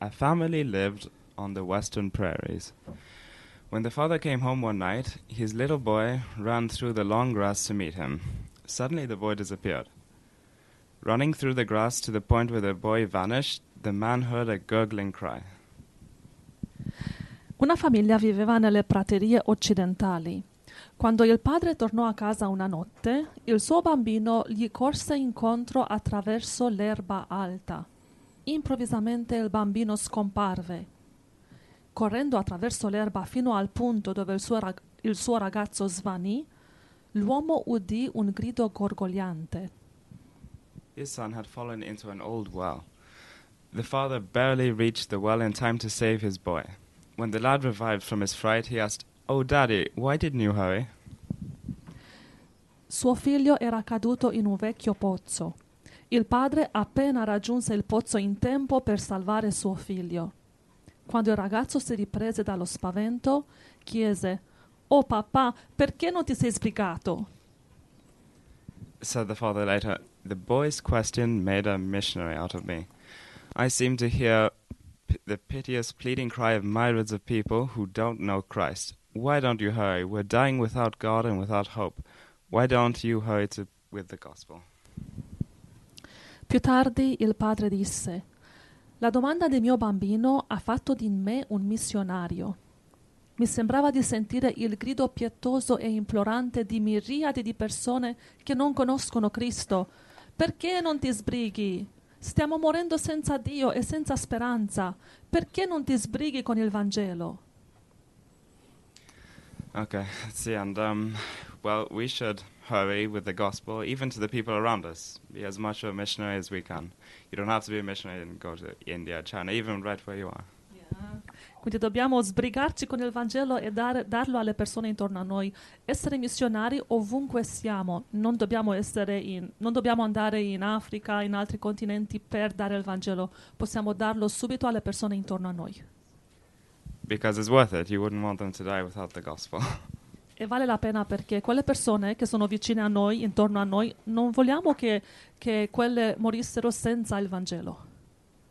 A family lived on the western prairies. When the father came home one night, his little boy ran through the long grass to meet him. Suddenly, the boy disappeared. Running through the grass to the point where the boy vanished, the man heard a gurgling cry. Una famiglia viveva nelle praterie occidentali. Quando il padre tornò a casa una notte, il suo bambino gli corse incontro attraverso l'erba alta. Improvvisamente il bambino scomparve. Correndo attraverso l'erba fino al punto dove il suo, rag- il suo ragazzo svanì, l'uomo udì un grido gorgogliante. His son had fallen into an old well. The father barely reached the well in time to save his boy. When the lad revived from his fright, he asked, Oh, Daddy, why didn't you hurry? Suo figlio era caduto in un vecchio pozzo. Il padre appena raggiunse il pozzo in tempo per salvare suo figlio. Quando il ragazzo si riprese dallo spavento, chiese: Oh papà, perché non ti sei sbrigato? Said the father later, The boy's question made a missionary out of me. I seem to hear p- the piteous pleading cry of myriads of people who don't know Christ. Why don't you hurry? We're dying without God and without hope. Why don't you hurry to, with the gospel? Più tardi il padre disse: La domanda del mio bambino ha fatto di me un missionario. Mi sembrava di sentire il grido pietoso e implorante di miriadi di persone che non conoscono Cristo. Perché non ti sbrighi? Stiamo morendo senza Dio e senza speranza. Perché non ti sbrighi con il Vangelo? Okay, let's see. And, um, well, we should hurry with the gospel, even to the people around us. Be as much of a missionary as we can. You don't have to be a missionary and go to India, China, even right where you are. Quindi dobbiamo sbrigarci con il Vangelo e dare- darlo alle persone intorno a noi. Essere missionari ovunque siamo. Non dobbiamo, essere in- non dobbiamo andare in Africa, in altri continenti per dare il Vangelo. Possiamo darlo subito alle persone intorno a noi. Because it's worth it. You wouldn't want them to die without the gospel. E vale la pena perché quelle persone che sono vicine a noi, intorno a noi, non vogliamo che, che quelle morissero senza il Vangelo.